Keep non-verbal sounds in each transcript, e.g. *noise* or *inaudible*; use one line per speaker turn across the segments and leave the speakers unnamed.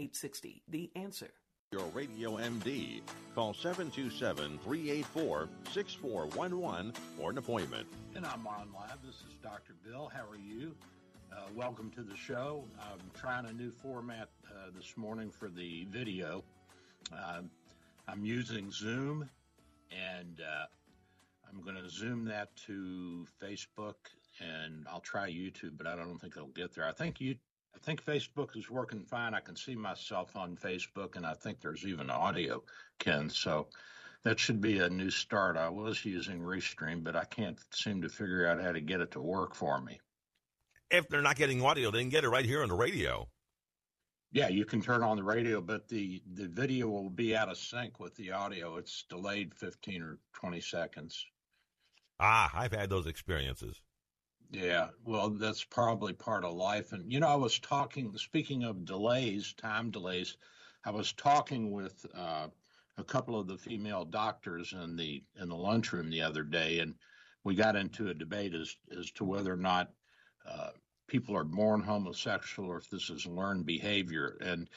For AM 860, The Answer.
Your Radio MD. Call 727 384 6411 for an appointment.
And I'm on live. This is Dr. Bill. How are you? Uh, welcome to the show. I'm trying a new format uh, this morning for the video. Uh, I'm using Zoom and uh, I'm going to zoom that to Facebook and I'll try YouTube, but I don't think it'll get there. I think you, I think Facebook is working fine. I can see myself on Facebook, and I think there's even audio, Ken. So that should be a new start. I was using Restream, but I can't seem to figure out how to get it to work for me.
If they're not getting audio, they can get it right here on the radio.
Yeah, you can turn on the radio, but the the video will be out of sync with the audio. It's delayed 15 or 20 seconds.
Ah, I've had those experiences.
Yeah, well, that's probably part of life. And, you know, I was talking, speaking of delays, time delays, I was talking with uh, a couple of the female doctors in the in the lunchroom the other day, and we got into a debate as as to whether or not uh, people are born homosexual or if this is learned behavior. And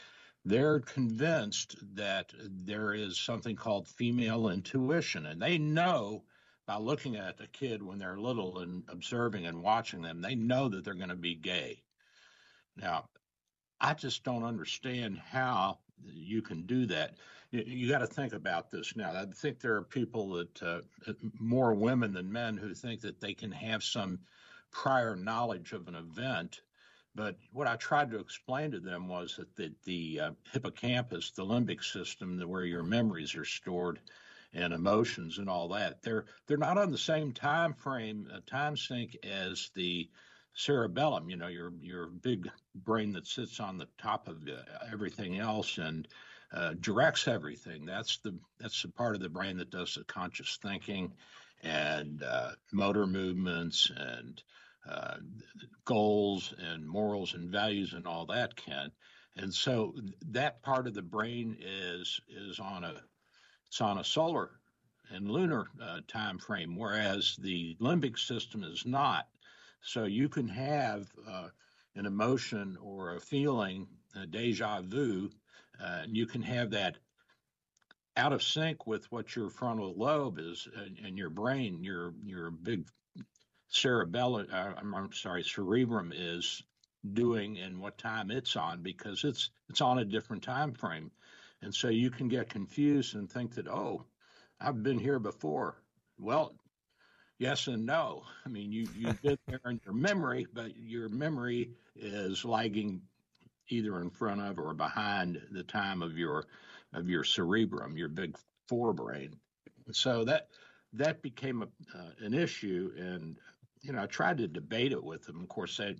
they're convinced that there is something called female intuition, and they know by looking at a kid when they're little and observing and watching them, they know that they're going to be gay. Now, I just don't understand how you can do that. You, you got to think about this now. I think there are people that, uh, more women than men, who think that they can have some prior knowledge of an event. But what I tried to explain to them was that the, the uh, hippocampus, the limbic system, where your memories are stored, and emotions and all that. They're they're not on the same time frame, uh, time sync as the cerebellum. You know, your your big brain that sits on the top of uh, everything else and uh, directs everything. That's the that's the part of the brain that does the conscious thinking and uh, motor movements and uh, goals and morals and values and all that can. And so that part of the brain is is on a it's on a solar and lunar uh, time frame, whereas the limbic system is not. So you can have uh, an emotion or a feeling, a deja vu, uh, and you can have that out of sync with what your frontal lobe is and your brain, your your big cerebellum, uh, I'm sorry, cerebrum is doing and what time it's on because it's it's on a different time frame. And so you can get confused and think that, oh, I've been here before. Well, yes and no. I mean, you, you've been *laughs* there in your memory, but your memory is lagging either in front of or behind the time of your of your cerebrum, your big forebrain. So that that became a, uh, an issue, and you know, I tried to debate it with them. Of course, they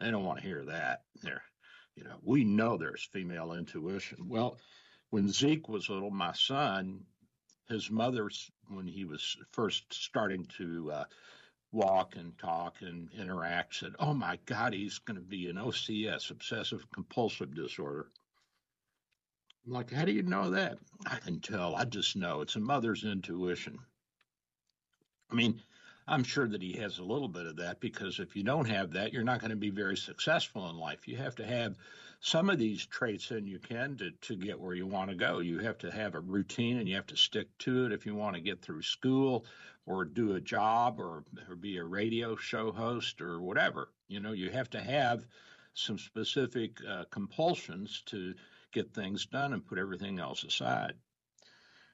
they don't want to hear that. They're, you know, we know there's female intuition. Well, when Zeke was little, my son, his mother, when he was first starting to uh, walk and talk and interact, said, Oh my God, he's going to be an OCS, obsessive compulsive disorder. I'm like, How do you know that? I can tell. I just know. It's a mother's intuition. I mean, I'm sure that he has a little bit of that because if you don't have that, you're not going to be very successful in life. You have to have some of these traits in you can to, to get where you want to go. You have to have a routine and you have to stick to it if you want to get through school or do a job or, or be a radio show host or whatever. You know, you have to have some specific uh, compulsions to get things done and put everything else aside.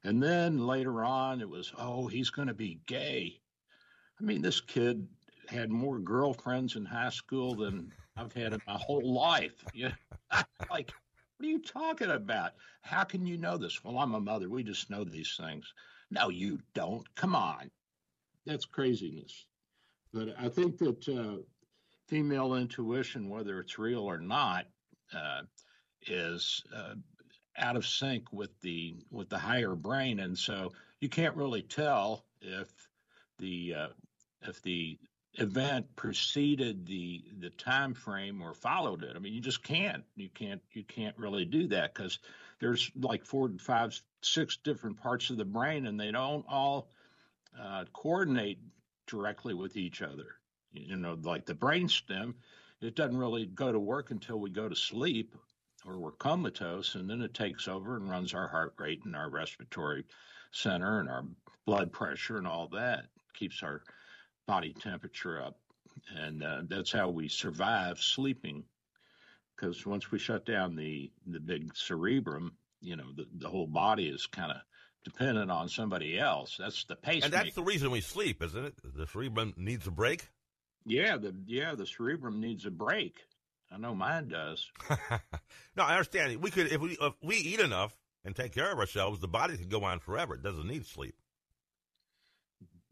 And then later on, it was, oh, he's going to be gay. I mean, this kid had more girlfriends in high school than I've had in my whole life. *laughs* You know, like, what are you talking about? How can you know this? Well, I'm a mother. We just know these things. No, you don't. Come on. That's craziness. But I think that uh, female intuition, whether it's real or not, uh, is uh, out of sync with the with the higher brain, and so you can't really tell if the uh, if the event preceded the the time frame or followed it. I mean, you just can't. You can't. You can't really do that because there's like four and five six different parts of the brain, and they don't all uh, coordinate directly with each other. You know, like the brain stem, it doesn't really go to work until we go to sleep or we're comatose, and then it takes over and runs our heart rate and our respiratory center and our blood pressure and all that, keeps our body temperature up. And uh, that's how we survive sleeping. Because once we shut down the, the big cerebrum, you know, the, the whole body is kind of dependent on somebody else. That's the pace.
And that's the reason we sleep, isn't it? The cerebrum needs a break.
Yeah, the yeah the cerebrum needs a break. I know mine does. *laughs*
no, I understand. We could if we if we eat enough and take care of ourselves, the body can go on forever. It doesn't need sleep.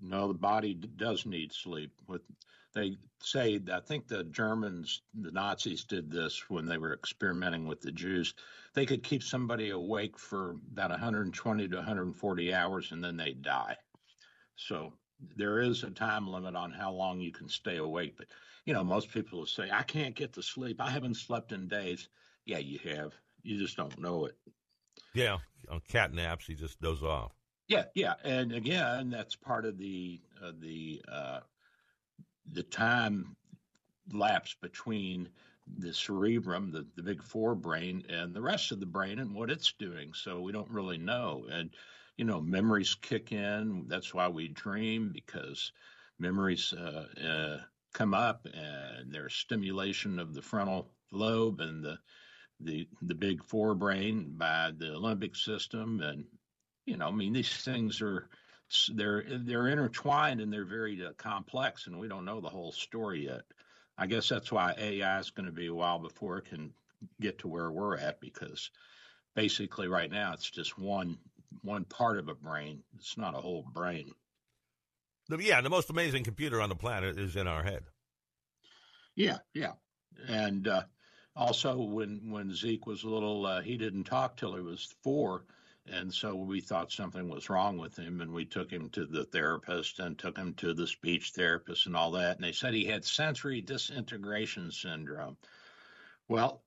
No, the body does need sleep. With they say, I think the Germans, the Nazis did this when they were experimenting with the Jews. They could keep somebody awake for about 120 to 140 hours, and then they die. So there is a time limit on how long you can stay awake. But you know, most people will say, "I can't get to sleep. I haven't slept in days." Yeah, you have. You just don't know it.
Yeah, on cat naps, he just does off.
Yeah, yeah, and again, that's part of the uh, the uh, the time lapse between the cerebrum, the, the big forebrain, and the rest of the brain and what it's doing. So we don't really know. And, you know, memories kick in. That's why we dream because memories uh, uh, come up and there's stimulation of the frontal lobe and the the the big forebrain by the limbic system and you know, I mean, these things are they're they're intertwined and they're very uh, complex, and we don't know the whole story yet. I guess that's why AI is going to be a while before it can get to where we're at, because basically right now it's just one one part of a brain. It's not a whole brain.
Yeah, the most amazing computer on the planet is in our head.
Yeah, yeah, and uh, also when when Zeke was little, uh, he didn't talk till he was four and so we thought something was wrong with him, and we took him to the therapist and took him to the speech therapist and all that. And they said he had sensory disintegration syndrome. Well,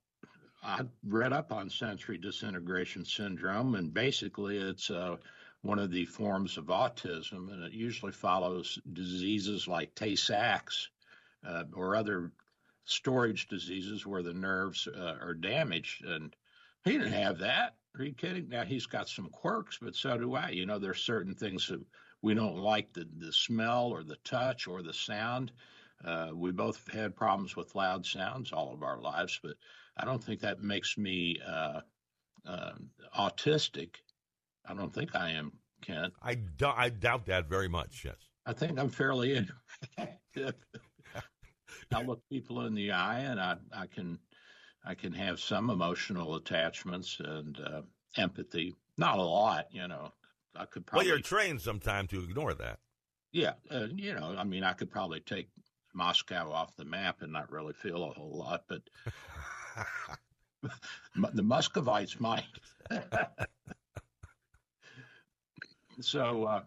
I read up on sensory disintegration syndrome, and basically it's uh, one of the forms of autism, and it usually follows diseases like Tay Sachs uh, or other storage diseases where the nerves uh, are damaged. And he didn't have that. Are you kidding? Now he's got some quirks, but so do I. You know, there's certain things that we don't like the the smell or the touch or the sound. Uh, we both had problems with loud sounds all of our lives, but I don't think that makes me uh, uh, autistic. I don't think I am, Ken.
I, do, I doubt that very much. Yes,
I think I'm fairly *laughs* I look people in the eye, and I I can I can have some emotional attachments and uh, empathy. Not a lot, you know. I could probably.
Well, you're trained sometime to ignore that.
Yeah, uh, you know, I mean, I could probably take Moscow off the map and not really feel a whole lot, but *laughs* the Muscovites might. *laughs* so, uh,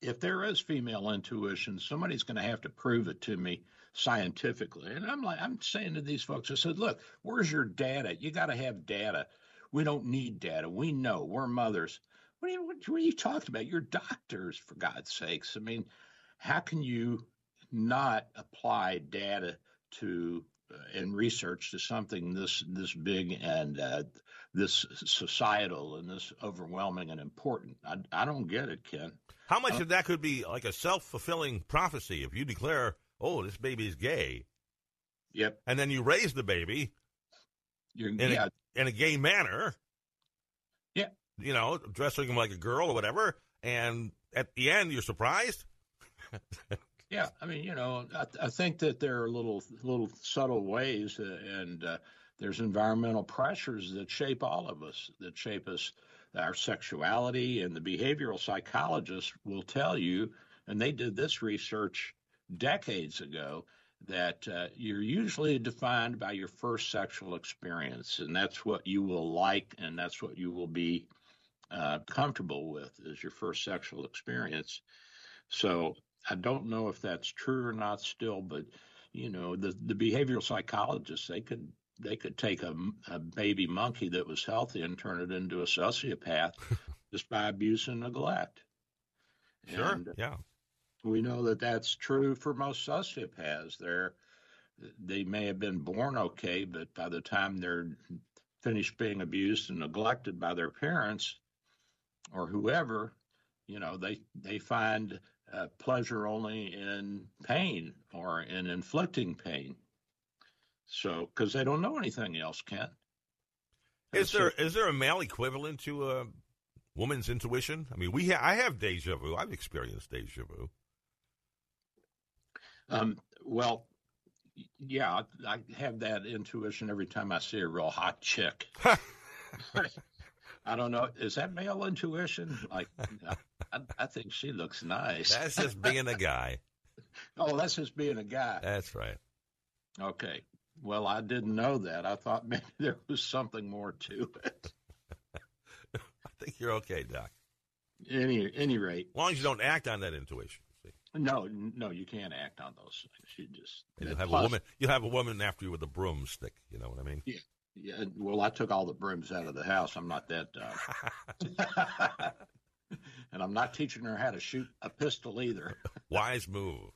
if there is female intuition, somebody's going to have to prove it to me scientifically. And I'm like, I'm saying to these folks, I said, look, where's your data? You got to have data. We don't need data. We know we're mothers. What are you, what, what are you talking about? You're doctors, for God's sakes. I mean, how can you not apply data to uh, and research to something this this big and uh, this societal and this overwhelming and important? I, I don't get it, Ken.
How much uh, of that could be like a self fulfilling prophecy if you declare oh, this baby is gay.
Yep.
And then you raise the baby
You're,
in,
yeah.
a, in a gay manner.
Yeah.
You know, dressing him like a girl or whatever. And at the end, you're surprised. *laughs*
yeah. I mean, you know, I, I, think that there are little, little subtle ways uh, and uh, there's environmental pressures that shape all of us, that shape us, our sexuality. And the behavioral psychologists will tell you, and they did this research decades ago that uh, you're usually defined by your first sexual experience, and that's what you will like, and that's what you will be uh, comfortable with is your first sexual experience. So I don't know if that's true or not still, but you know the the behavioral psychologists they could they could take a, a baby monkey that was healthy and turn it into a sociopath *laughs* just by abuse and neglect.
Sure.
And
yeah.
We know that that's true for most sociopaths. They're they may have been born okay, but by the time they're finished being abused and neglected by their parents or whoever, you know, they they find uh, pleasure only in pain or in inflicting pain. So, because they don't know anything else, Ken.
Is there is there a male equivalent to a woman's intuition? I mean, we ha- I have deja vu. I've experienced deja vu.
Um, well, yeah, I have that intuition every time I see a real hot chick. *laughs* *laughs* I don't know. Is that male intuition? Like, I, I think she looks nice.
That's just being a guy. *laughs*
oh, that's just being a guy.
That's right.
Okay. Well, I didn't know that. I thought maybe there was something more to it.
I think you're okay, Doc.
Any any rate,
As long as you don't act on that intuition.
No, no, you can't act on those things. You just
You'll have
plus-
a woman. You'll have a woman after you with a broomstick. You know what I mean?
Yeah, yeah. well, I took all the brooms out of the house. I'm not that dumb. *laughs* and I'm not teaching her how to shoot a pistol either. *laughs*
Wise move.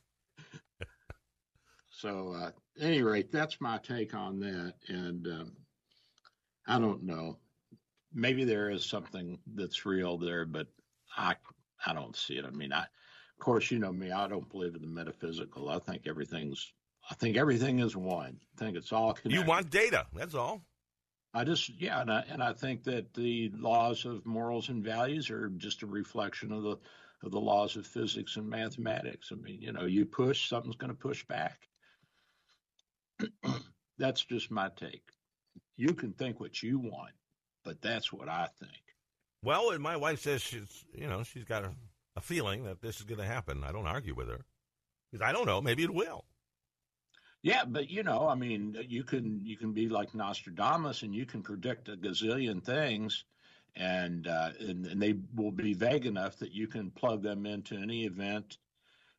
So, uh, any rate, that's my take on that. And um, I don't know. Maybe there is something that's real there, but I I don't see it. I mean, I of course you know me. I don't believe in the metaphysical. I think everything's. I think everything is one. I think it's all connected.
You want data. That's all.
I just yeah, and I and I think that the laws of morals and values are just a reflection of the of the laws of physics and mathematics. I mean, you know, you push, something's going to push back. *clears throat* that's just my take. You can think what you want, but that's what I think.
Well, and my wife says she's, you know, she's got a, a feeling that this is going to happen. I don't argue with her because I don't know. Maybe it will.
Yeah, but you know, I mean, you can you can be like Nostradamus and you can predict a gazillion things, and uh, and, and they will be vague enough that you can plug them into any event,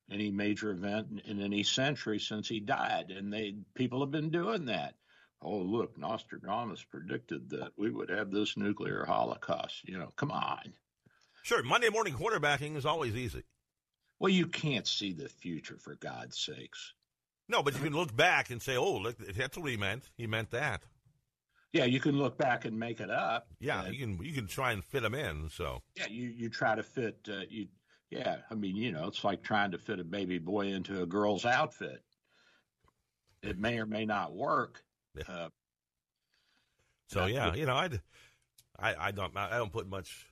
any major event in, in any century since he died, and they people have been doing that. Oh, look, Nostradamus predicted that we would have this nuclear holocaust. You know, come on.
Sure, Monday morning quarterbacking is always easy.
Well, you can't see the future for God's sakes.
No, but you can look back and say, "Oh, look, that's what he meant. He meant that."
Yeah, you can look back and make it up.
Yeah,
and-
you can you can try and fit them in. So
Yeah, you you try to fit uh, you. Yeah, I mean, you know, it's like trying to fit a baby boy into a girl's outfit. It may or may not work.
Yeah.
Uh,
so
Yeah.
yeah, you know, I'd, I I don't I don't put much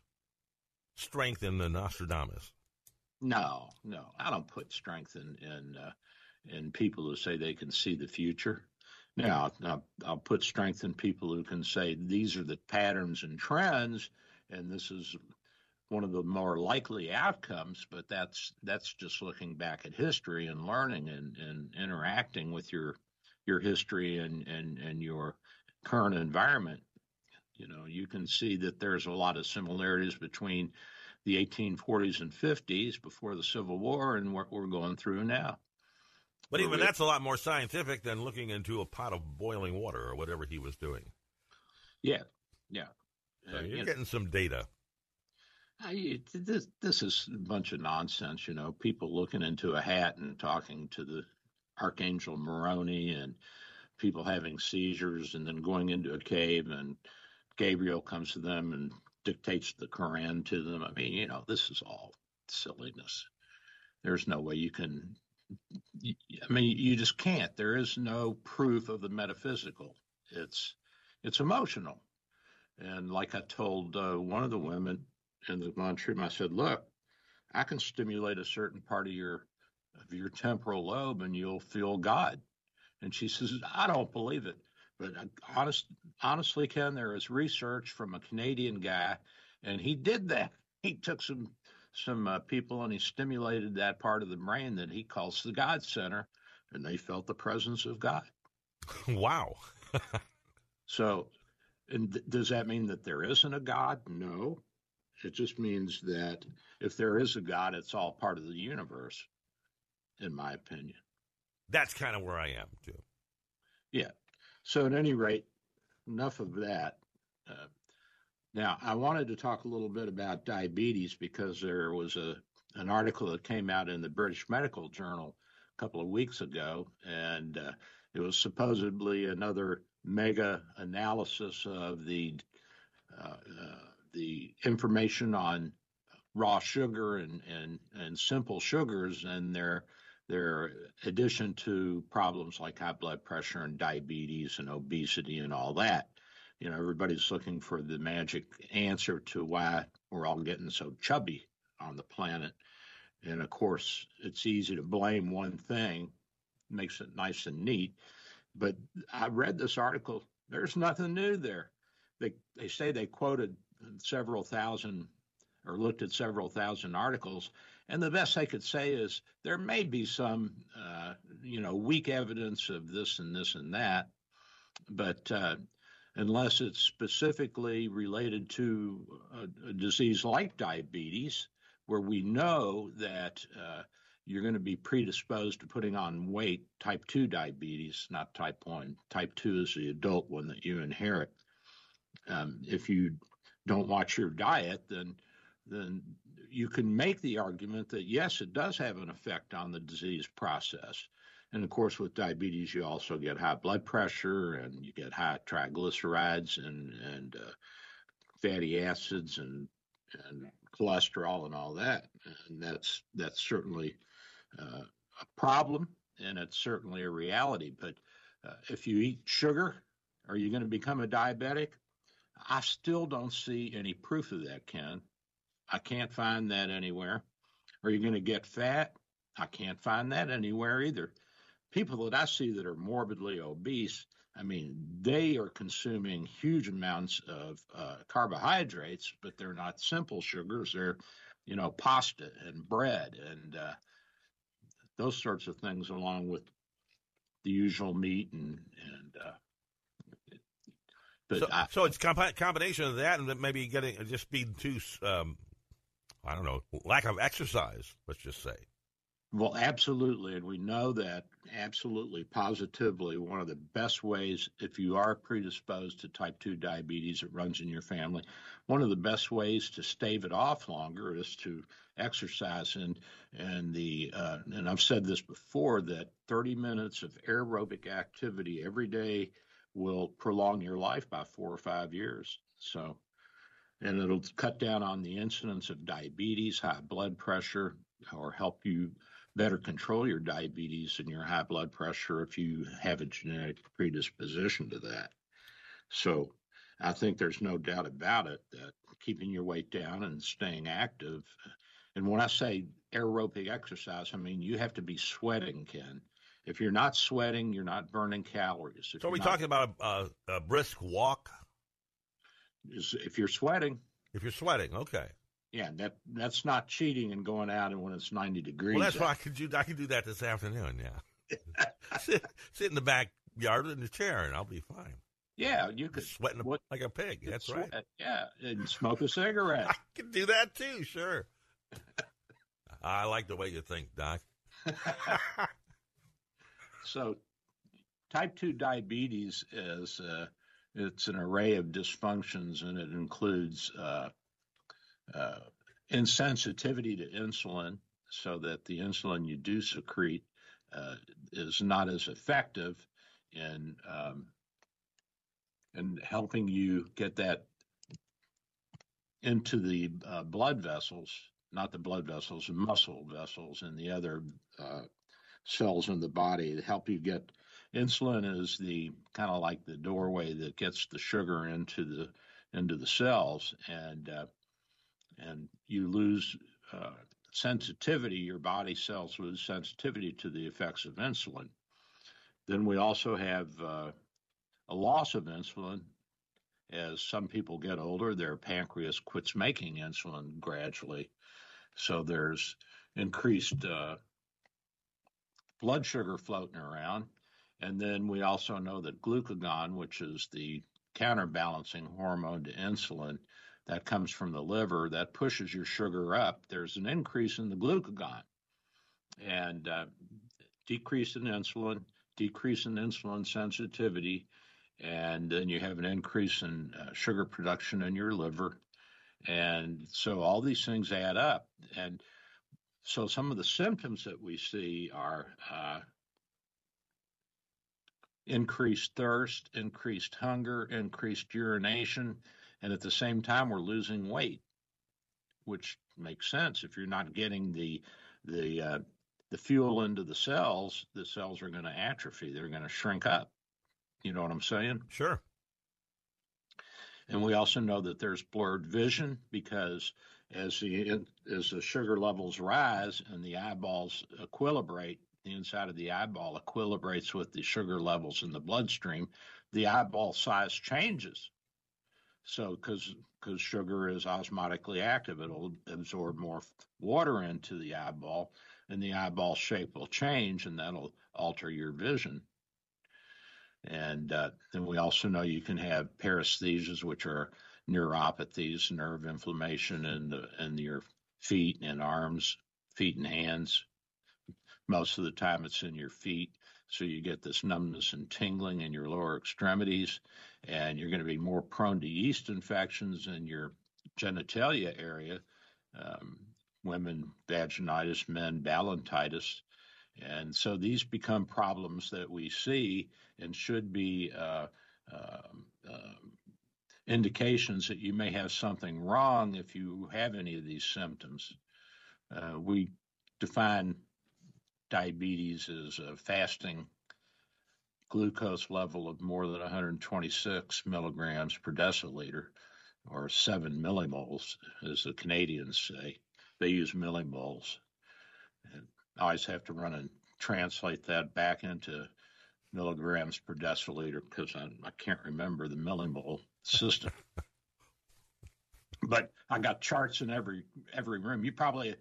strength in the Nostradamus.
no, no, I don't put strength in in uh, in people who say they can see the future. Now, I'll, I'll put strength in people who can say these are the patterns and trends, and this is one of the more likely outcomes. But that's that's just looking back at history and learning and, and interacting with your your history and, and, and your current environment. You know, you can see that there's a lot of similarities between the 1840s and 50s before the Civil War and what we're going through now.
But even that's a lot more scientific than looking into a pot of boiling water or whatever he was doing.
Yeah, yeah.
So
Uh,
you're
you know,
getting some data.
I, this this is a bunch of nonsense. You know, people looking into a hat and talking to the Archangel Moroni, and people having seizures, and then going into a cave, and Gabriel comes to them and dictates the Quran to them. I mean, you know, this is all silliness. There's no way you can. I mean, you just can't. There is no proof of the metaphysical. It's it's emotional. And like I told uh, one of the women in the lunchroom, I said, "Look, I can stimulate a certain part of your of your temporal lobe, and you'll feel God." And she says, "I don't believe it." But uh, honest, honestly, Ken, there is research from a Canadian guy, and he did that. *laughs* He took some some uh, people and he stimulated that part of the brain that he calls the God Center, and they felt the presence of God. *laughs*
wow. *laughs*
so, and th- does that mean that there isn't a God? No. It just means that if there is a God, it's all part of the universe, in my opinion.
That's kind of where I am, too.
Yeah. So, at any rate, enough of that. Uh, now, I wanted to talk a little bit about diabetes because there was a an article that came out in the British Medical Journal a couple of weeks ago, and uh, it was supposedly another mega analysis of the uh, uh, the information on raw sugar and, and, and simple sugars and their their uh, addition to problems like high blood pressure and diabetes and obesity and all that. You know, everybody's looking for the magic answer to why we're all getting so chubby on the planet. And of course, it's easy to blame one thing, makes it nice and neat. But I read this article. There's nothing new there. They they say they quoted several thousand or looked at several thousand articles, and the best I could say is there may be some, uh, you know, weak evidence of this and this and that, but uh, unless it's specifically related to a, a, disease like diabetes, where we know that uh, you're going to be predisposed to putting on weight, type 2 diabetes, not type 1. Type 2 is the adult one that you inherit. Um, if you don't watch your diet, then then you can make the argument that yes, it does have an effect on the disease process. And of course, with diabetes, you also get high blood pressure and you get high triglycerides and and uh, fatty acids and and cholesterol and all that. And that's that's certainly uh, a problem, and it's certainly a reality. But uh, if you eat sugar, are you going to become a diabetic? I still don't see any proof of that, Ken. I can't find that anywhere. Are you going to get fat? I can't find that anywhere either. People that I see that are morbidly obese, I mean, they are consuming huge amounts of uh, carbohydrates, but they're not simple sugars. They're, you know, pasta and bread and uh, those sorts of things, along with the usual meat and and uh,
so, I, so it's a combination of that and maybe getting just being too, um, I don't know, lack of exercise. Let's just say.
Well, absolutely, and we know that absolutely, positively, one of the best ways if you are predisposed to type two diabetes, it runs in your family. One of the best ways to stave it off longer is to exercise and and the uh, and I've said this before that 30 minutes of aerobic activity every day will prolong your life by four or five years. So, and it'll cut down on the incidence of diabetes, high blood pressure, or help you better control your diabetes and your high blood pressure if you have a genetic predisposition to that. So, I think there's no doubt about it that keeping your weight down and staying active. And when I say aerobic exercise, I mean you have to be sweating, Ken. If you're not sweating, you're not burning calories.
If so, are we
not,
talking about a, a, brisk walk?
If you're sweating.
If you're sweating, okay.
Yeah, that that's not cheating and going out and when it's 90 degrees.
Well, that's why I could do. I could do that this afternoon. Yeah, *laughs* sit, sit in the backyard in the chair and I'll be fine.
Yeah, you could
sweating what, like a pig. That's
sweat,
right.
Yeah, and smoke a cigarette. *laughs*
I can do that too. Sure. I like the way you think, Doc. *laughs*
So, type 2 diabetes is uh, it's an array of dysfunctions, and it includes uh, uh, insensitivity to insulin, so that the insulin you do secrete uh, is not as effective in um, in helping you get that into the uh, blood vessels, not the blood vessels, muscle vessels, and the other uh, cells in the body to help you get insulin is the kind of like the doorway that gets the sugar into the into the cells. And uh, and you lose uh, sensitivity your body cells lose sensitivity to the effects of insulin. Then we also have uh, a loss of insulin. As some people get older their pancreas quits making insulin gradually. So there's increased uh, blood sugar floating around. And then we also know that glucagon, which is the counterbalancing hormone to insulin that comes from the liver, that pushes your sugar up. There's an increase in the glucagon and uh, decrease in insulin, decrease in insulin sensitivity, and then you have an increase in uh, sugar production in your liver. And so all these things add up. And so some of the symptoms that we see are uh, increased thirst, increased hunger, increased urination, and at the same time we're losing weight, which makes sense if you're not getting the the uh, the fuel into the cells. The cells are going to atrophy; they're going to shrink up. You know what I'm saying?
Sure.
And we also know that there's blurred vision because as the as the sugar levels rise and the eyeballs equilibrate, the inside of the eyeball equilibrates with the sugar levels in the bloodstream, the eyeball size changes. So, because because sugar is osmotically active, it'll absorb more water into the eyeball, and the eyeball shape will change, and that'll alter your vision. And uh, then we also know you can have paresthesias, which are neuropathies, nerve inflammation in the in your feet and arms, feet and hands. Most of the time, it's in your feet, so you get this numbness and tingling in your lower extremities, and you're going to be more prone to yeast infections in your genitalia area. Um, women, vaginitis, men, balanitis. And so these become problems that we see and should be uh, uh, uh, indications that you may have something wrong if you have any of these symptoms. Uh, we define diabetes is a fasting glucose level of more than 126 milligrams per deciliter, or 7 millimoles, as the Canadians say. They use millimoles. And I always have to run and translate that back into milligrams per deciliter because I, I can't remember the millimole system. *laughs* but I got charts in every every room. You probably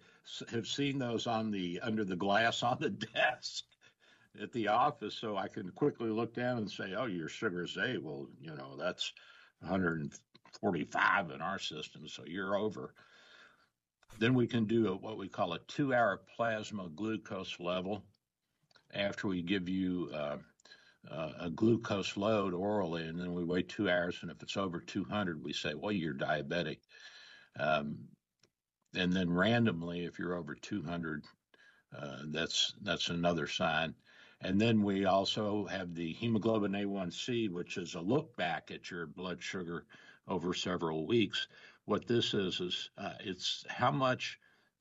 have seen those on the under the glass on the *laughs* desk at the office, so I can quickly look down and say, "Oh, your sugar's A. Well, you know that's 145 in our system, so you're over." Then we can do a, what we call a two-hour plasma glucose level after we give you uh, uh, a glucose load orally, and then we wait two hours, and if it's over 200, we say, well, you're diabetic. Um, and then randomly, if you're over 200, uh, that's that's another sign. And then we also have the hemoglobin A1C, which is a look back at your blood sugar over several weeks. What this is is uh, it's how much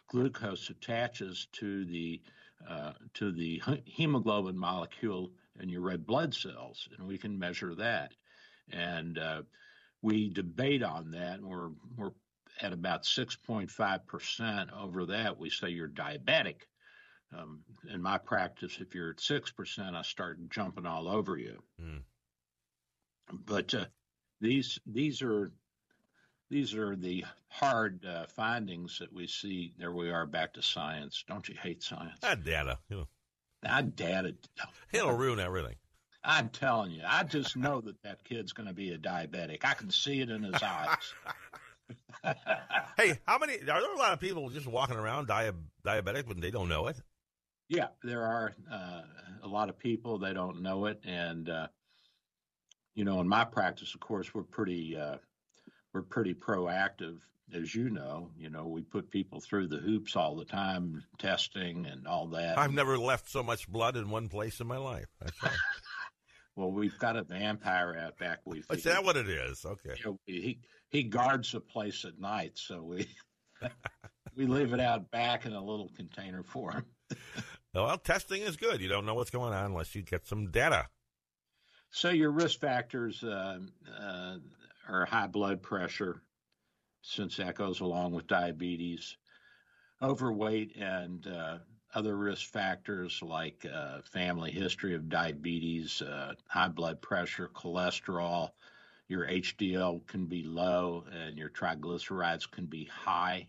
glucose attaches to the uh, to the hemoglobin molecule in your red blood cells, and we can measure that. And uh, we debate on that, and we're we're at about 6.5 percent. Over that, we say you're diabetic. Um, in my practice, if you're at six percent, I start jumping all over you. Mm. But uh, these these are these are the hard uh, findings that we see. There we are back to science. Don't you hate science?
That data. You know.
I data.
It'll ruin everything.
I'm telling you, I just know that that kid's going to be a diabetic. I can see it in his eyes. *laughs*
hey, how many? Are there a lot of people just walking around dia- diabetic when they don't know it?
Yeah, there are uh, a lot of people they don't know it, and uh, you know, in my practice, of course, we're pretty uh, we're pretty proactive, as you know. You know, we put people through the hoops all the time, testing and all that.
I've never left so much blood in one place in my life. *laughs*
well, we've got a vampire out back. We
is that what it is? Okay.
You know, he he guards the place at night, so we *laughs* we leave it out back in a little container for him. *laughs*
well, testing is good. You don't know what's going on unless you get some data.
So your risk factors, uh, uh, or high blood pressure, since that goes along with diabetes, overweight, and uh, other risk factors like uh, family history of diabetes, uh, high blood pressure, cholesterol. Your HDL can be low and your triglycerides can be high.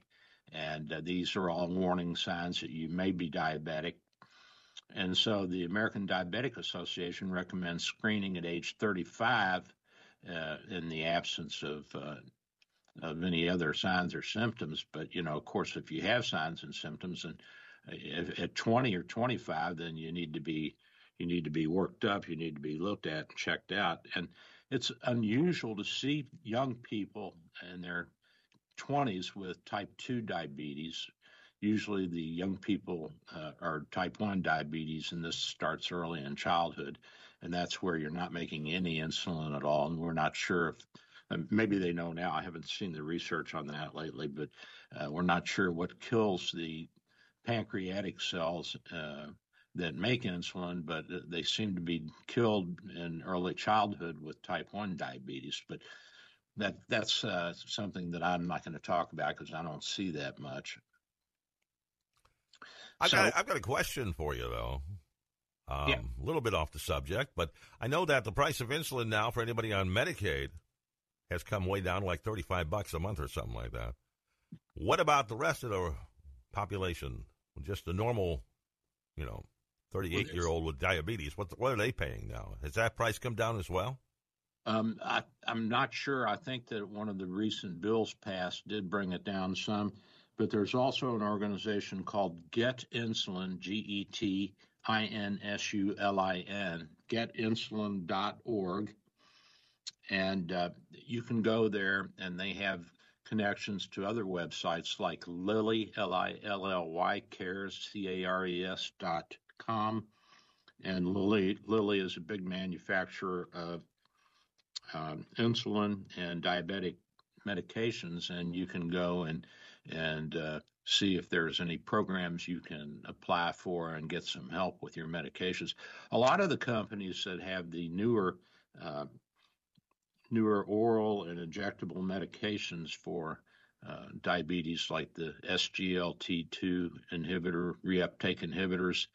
And uh, these are all warning signs that you may be diabetic. And so the American Diabetic Association recommends screening at age 35 uh, in the absence of uh, of any other signs or symptoms. But you know, of course, if you have signs and symptoms, and if, at 20 or 25, then you need to be you need to be worked up. You need to be looked at and checked out. And it's unusual to see young people in their 20s with type 2 diabetes usually the young people uh, are type 1 diabetes, and this starts early in childhood. And that's where you're not making any insulin at all. And we're not sure if maybe they know now. I haven't seen the research on that lately, but uh, we're not sure what kills the pancreatic cells uh, that make insulin, but they seem to be killed in early childhood with type 1 diabetes. But that that's uh, something that I'm not going to talk about because I don't see that much.
I've, so, got, I've got a question for you, though. Um, yeah. A little bit off the subject, but I know that the price of insulin now for anybody on Medicaid has come way down, like thirty-five bucks a month or something like that. What about the rest of the population? Just the normal, you know, thirty-eight-year-old with diabetes. What what are they paying now? Has that price come down as well?
Um, I, I'm not sure. I think that one of the recent bills passed did bring it down some but there's also an organization called Get Insulin, G E T I N S U L I N, getinsulin.org. And uh, you can go there, and they have connections to other websites like Lilly, L I L L Y, cares, C A R E S dot com. And Lilly, Lilly is a big manufacturer of um, insulin and diabetic medications, and you can go and and uh, see if there's any programs you can apply for and get some help with your medications. A lot of the companies that have the newer uh, newer oral and injectable medications for uh, diabetes, like the SGLT2 inhibitor, reuptake inhibitors.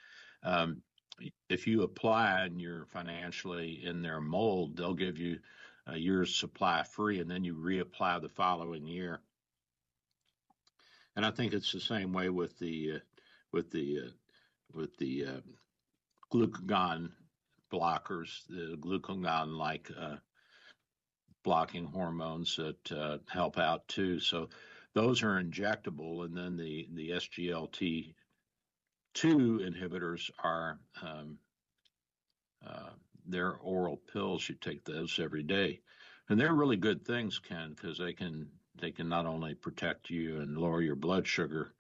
Um, if you apply and you're financially in their mold, they'll give you a year's supply free, and then you reapply the following year and I think it's the same way with the uh, with the uh, with the uh, glucagon blockers, the glucagon like uh, blocking hormones that uh, help out too. So those are injectable, and then the the SGLT two inhibitors are um, uh, they're oral pills. You take those every day, and they're really good things, Ken, because they can they can not only protect you and lower your blood sugar,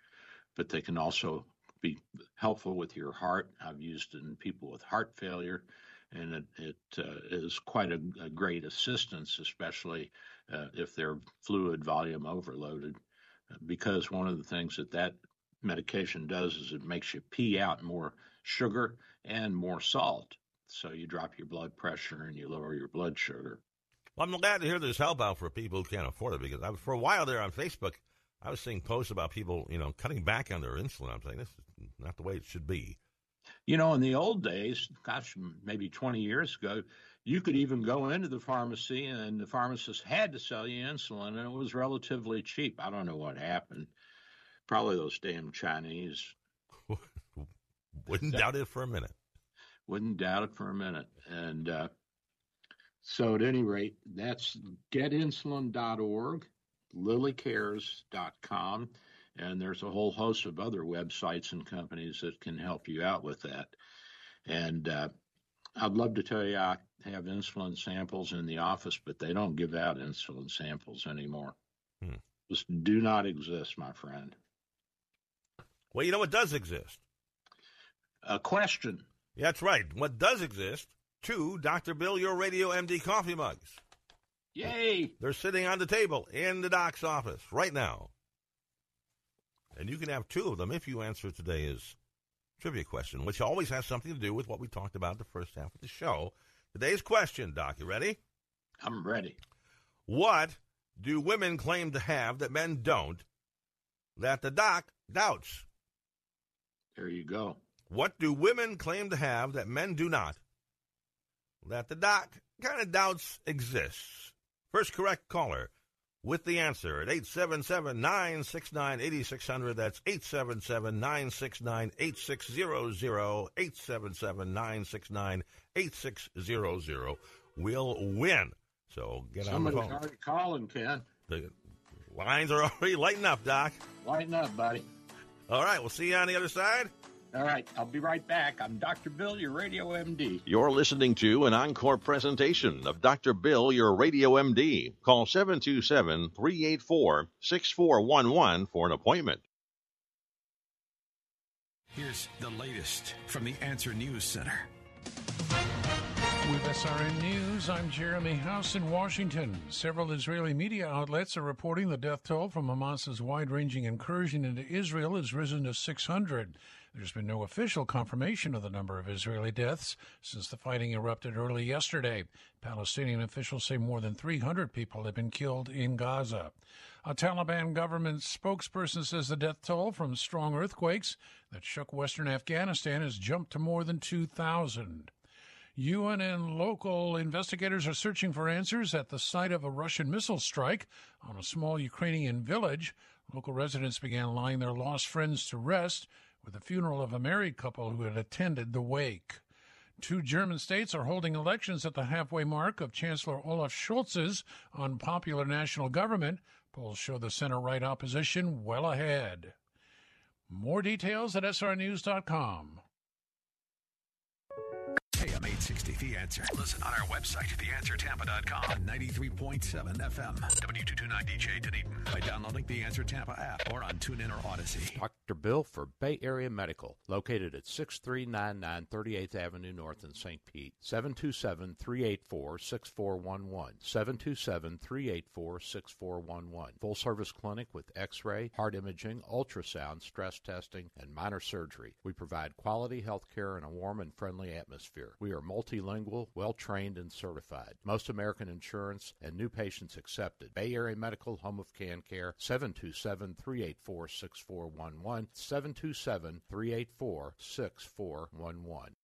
but they can also be helpful with your heart. I've used it in people with heart failure, and it, it uh, is quite a, a, great assistance, especially uh, if they're fluid volume overloaded. Because one of the things that that medication does is it makes you pee out more sugar and more salt. So you drop your blood pressure and you lower your blood sugar.
Well, I'm glad to hear there's help out for people who can't afford it because I, for a while there on Facebook, I was seeing posts about people, you know, cutting back on their insulin. I'm saying this is not the way it should be.
You know, in the old days, gosh, maybe 20 years ago, you could even go into the pharmacy and the pharmacist had to sell you insulin and it was relatively cheap. I don't know what happened. Probably those damn Chinese. *laughs*
Wouldn't doubt it for a minute.
Wouldn't doubt it for a minute. And, uh, so at any rate, that's getinsulin.org, lillycares.com, and there's a whole host of other websites and companies that can help you out with that. And uh, I'd love to tell you I have insulin samples in the office, but they don't give out insulin samples anymore. Hmm. Just do not exist, my friend.
Well, you know what does exist?
A question.
That's right. What does exist two Dr. Bill Your Radio MD coffee mugs.
Yay!
They're sitting on the table in the doc's office right now. And you can have two of them if you answer today's trivia question, which always has something to do with what we talked about the first half of the show. Today's question, Doc, you ready?
I'm ready.
What do women claim to have that men don't that the doc doubts?
There you go.
What do women claim to have that men do not that the doc kind of doubts exists. First correct caller, with the answer at 877 969 8600. That's 877 969 8600. 877 969 8600 will win. So get
Somebody's
on the phone.
already calling, Ken.
The lines are *laughs* already lighting up, Doc.
Lighten up, buddy.
All right, we'll see you on the other side.
All right, I'll be right back. I'm Dr. Bill, your radio MD.
You're listening to an encore presentation of Dr. Bill, your radio MD. Call 727 384 6411 for an appointment.
Here's the latest from the SRN News Center.
With SRN News, I'm Jeremy House in Washington. Several Israeli media outlets are reporting the death toll from Hamas's wide ranging incursion into Israel has risen to 600. There's been no official confirmation of the number of Israeli deaths since the fighting erupted early yesterday. Palestinian officials say more than 300 people have been killed in Gaza. A Taliban government spokesperson says the death toll from strong earthquakes that shook western Afghanistan has jumped to more than 2,000. UN and local investigators are searching for answers at the site of a Russian missile strike on a small Ukrainian village. Local residents began lying their lost friends to rest with the funeral of a married couple who had attended the wake. Two German states are holding elections at the halfway mark of Chancellor Olaf Scholz's unpopular national government. Polls show the center right opposition well ahead. More details at
srnnews.com. 860, The Answer. Listen on our website, theanswertampa.com, on 93.7 FM, W229DJ Dunedin, by downloading the Answer Tampa app or on TuneIn or Audacy.
Dr. Bill for Bay Area Medical, located at 6399 38th Avenue North in St. Pete. 727 384 6411. 727 384 6411. Full service clinic with x ray, heart imaging, ultrasound, stress testing, and minor surgery. We provide quality health care in a warm and friendly atmosphere. We are multilingual, well trained, and certified. Most American insurance and new patients accepted. Bay Area Medical Home of Can Care 727 384 6411. 727 384 6411.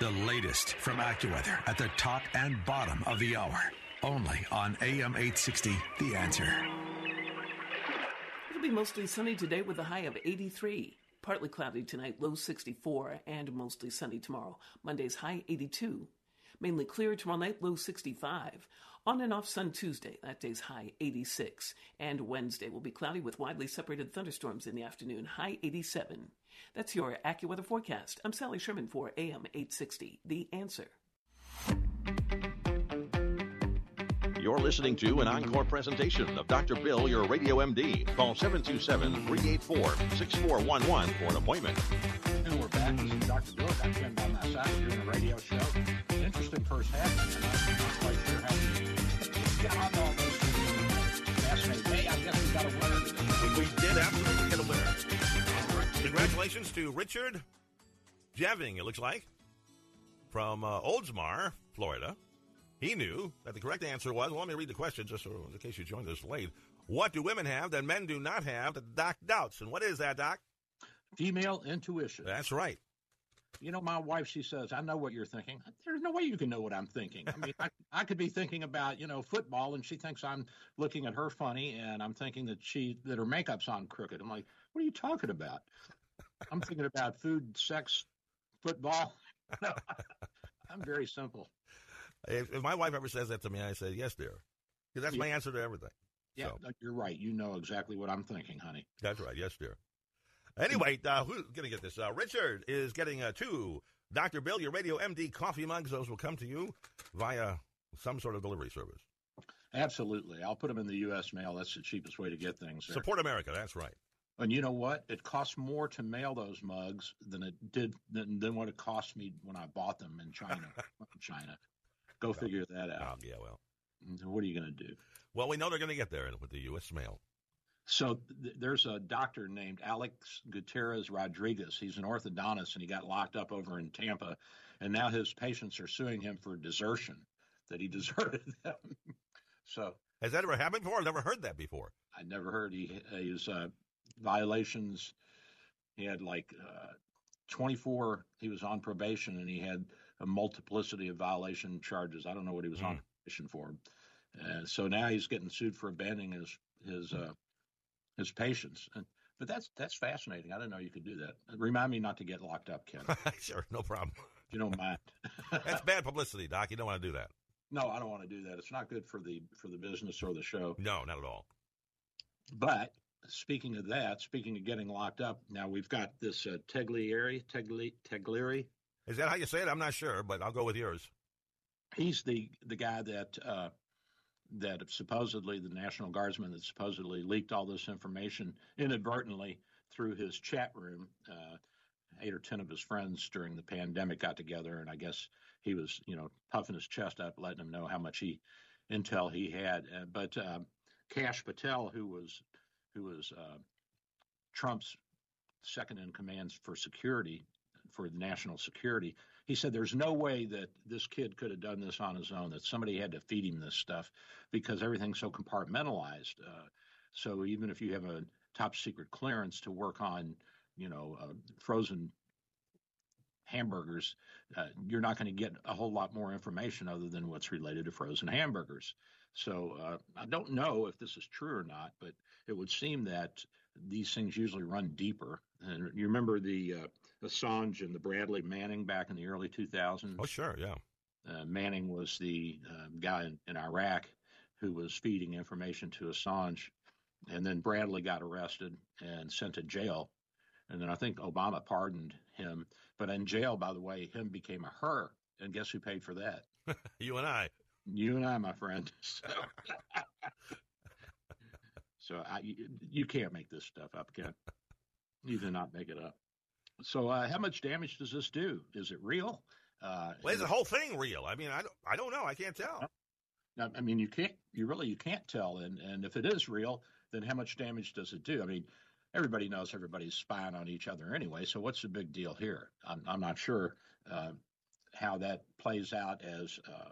The latest from AccuWeather at the top and bottom of the hour. Only on AM 860, The Answer.
It'll be mostly sunny today with a high of 83. Partly cloudy tonight, low 64, and mostly sunny tomorrow. Monday's high 82. Mainly clear tomorrow night, low 65. On and off sun Tuesday, that day's high 86. And Wednesday will be cloudy with widely separated thunderstorms in the afternoon, high 87. That's your AccuWeather forecast. I'm Sally Sherman for AM 860, The Answer.
You're listening to an encore presentation of Dr. Bill, your radio MD. Call 727 384 6411 for an appointment.
And we're back. This is Dr. Bill. Got Ken by my side doing a radio show. Interesting first half. I'm not quite sure how
Congratulations to Richard Jeving, it looks like, from uh, Oldsmar, Florida. He knew that the correct answer was, well, let me read the question just so, in case you joined us late. What do women have that men do not have that Doc doubts? And what is that, Doc?
Female intuition.
That's right.
You know, my wife, she says, I know what you're thinking. There's no way you can know what I'm thinking. I mean, *laughs* I, I could be thinking about, you know, football and she thinks I'm looking at her funny and I'm thinking that she, that her makeup's on crooked. I'm like, what are you talking about? I'm thinking about food, sex, football. *laughs* I'm very simple.
If, if, my wife ever says that to me, I say, yes, dear. Because that's yeah. my answer to everything.
Yeah, so. you're right. You know exactly what I'm thinking, honey.
That's right. Yes, dear. Anyway, uh, who's going to get this? Uh, Richard is getting uh, two Dr. Bill, your Radio MD coffee mugs. Those will come to you via some sort of delivery service.
Absolutely. I'll put them in the U.S. mail. That's the cheapest way to get things. There.
Support America. That's right.
And you know what? It costs more to mail those mugs than it did than, than what it cost me when I bought them in China. *laughs* China. Go well, figure that out.
Um, yeah, well.
What are you going to do?
Well, we know they're going to get there with the U.S. mail.
So th- there's a doctor named Alex Gutierrez Rodriguez. He's an orthodontist, and he got locked up over in Tampa, and now his patients are suing him for desertion, that he *laughs* deserted them. so
has that ever happened before? I've never heard that before.
I never heard he his uh, violations. He had like uh, 24. He was on probation, and he had a multiplicity of violation charges. I don't know what he was mm. on probation for. And so now he's getting sued for abandoning his his uh, his patients. And, but that's that's fascinating. I didn't know you could do that. Remind me not to get locked up, Ken. *laughs*
sure, no problem.
You don't mind. *laughs*
that's bad publicity, Doc. You don't want to do that.
No, I don't want to do that. It's not good for the for the business or the show.
No, not at all.
But speaking of that, speaking of getting locked up, now we've got this uh, Teglieri, Tegli, Teglieri.
Is that how you say it? I'm not sure, but I'll go with yours.
He's the the guy that uh, that supposedly the National Guardsman that supposedly leaked all this information inadvertently through his chat room. Uh, eight or ten of his friends during the pandemic got together, and I guess he was, you know, puffing his chest up, letting them know how much he intel he had. Uh, but uh, Kash Patel, who was who was uh, Trump's second in command for security, for national security, he said there's no way that this kid could have done this on his own, that somebody had to feed him this stuff because everything's so compartmentalized. Uh, so even if you have a top secret clearance to work on, you know, uh, frozen hamburgers, uh, you're not going to get a whole lot more information other than what's related to frozen hamburgers. So uh, I don't know if this is true or not, but it would seem that these things usually run deeper. And you remember the uh, Assange and the Bradley Manning back in the early 2000s?
Oh, sure, yeah.
Uh, Manning was the uh, guy in, in, Iraq who was feeding information to Assange. And then Bradley got arrested and sent to jail. And then I think Obama pardoned him. But in jail, by the way, him became a her. And guess who paid for that? *laughs*
you and I.
You and I, my friend. *laughs* So, so I, you can't make this stuff up, Ken. You cannot make it up. So, uh, how much damage does this do? Is it real?
Uh, well, is the whole thing real? I mean, I don't, I don't know. I can't tell.
I mean, you can't, you really, you can't tell. And and if it is real, then how much damage does it do? I mean, everybody knows everybody's spying on each other anyway. So what's the big deal here? I'm, I'm not sure uh, how that plays out as uh,